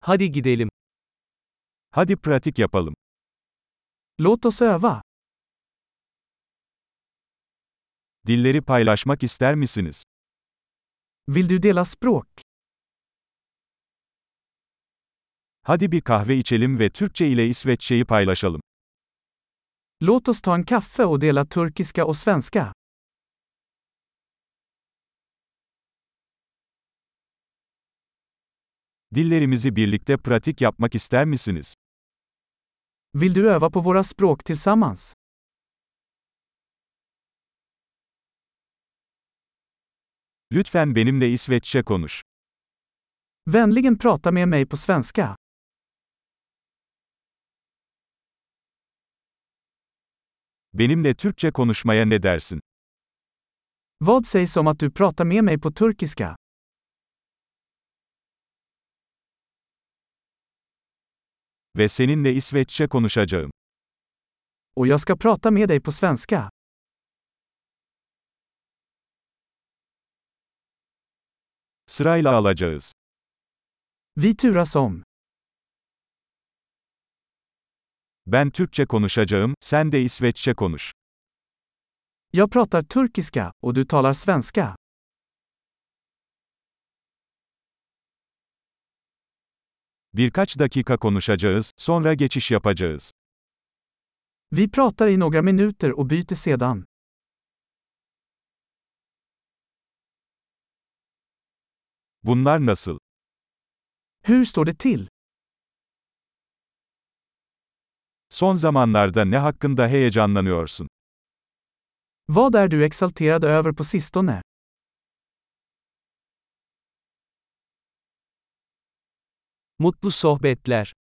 Hadi gidelim. Hadi pratik yapalım. Låt oss öva. Dilleri paylaşmak ister misiniz? Vill du dela språk? Hadi bir kahve içelim ve Türkçe ile İsveççeyi paylaşalım. Låt oss ta en kaffe och dela turkiska och svenska. Dillerimizi birlikte pratik yapmak ister misiniz? Vill du öva på våra språk tillsammans? Lütfen benimle İsveççe konuş. Vänligen prata med mig på svenska. Benimle Türkçe konuşmaya ne dersin? Vad sägs om att du pratar med mig på turkiska? Ve seninle İsveççe konuşacağım. Och jag ska prata med dig på svenska. Sırayla alacağız. Vi turas om. Ben Türkçe konuşacağım, sen de İsveççe konuş. Jag pratar turkiska och du talar svenska. Birkaç dakika konuşacağız, sonra geçiş yapacağız. Vi pratar i några minuter och byter sedan. Bunlar nasıl? Hur står det till? Son zamanlarda ne hakkında heyecanlanıyorsun? Vad är du exalterad över på sistone? Mutlu sohbetler.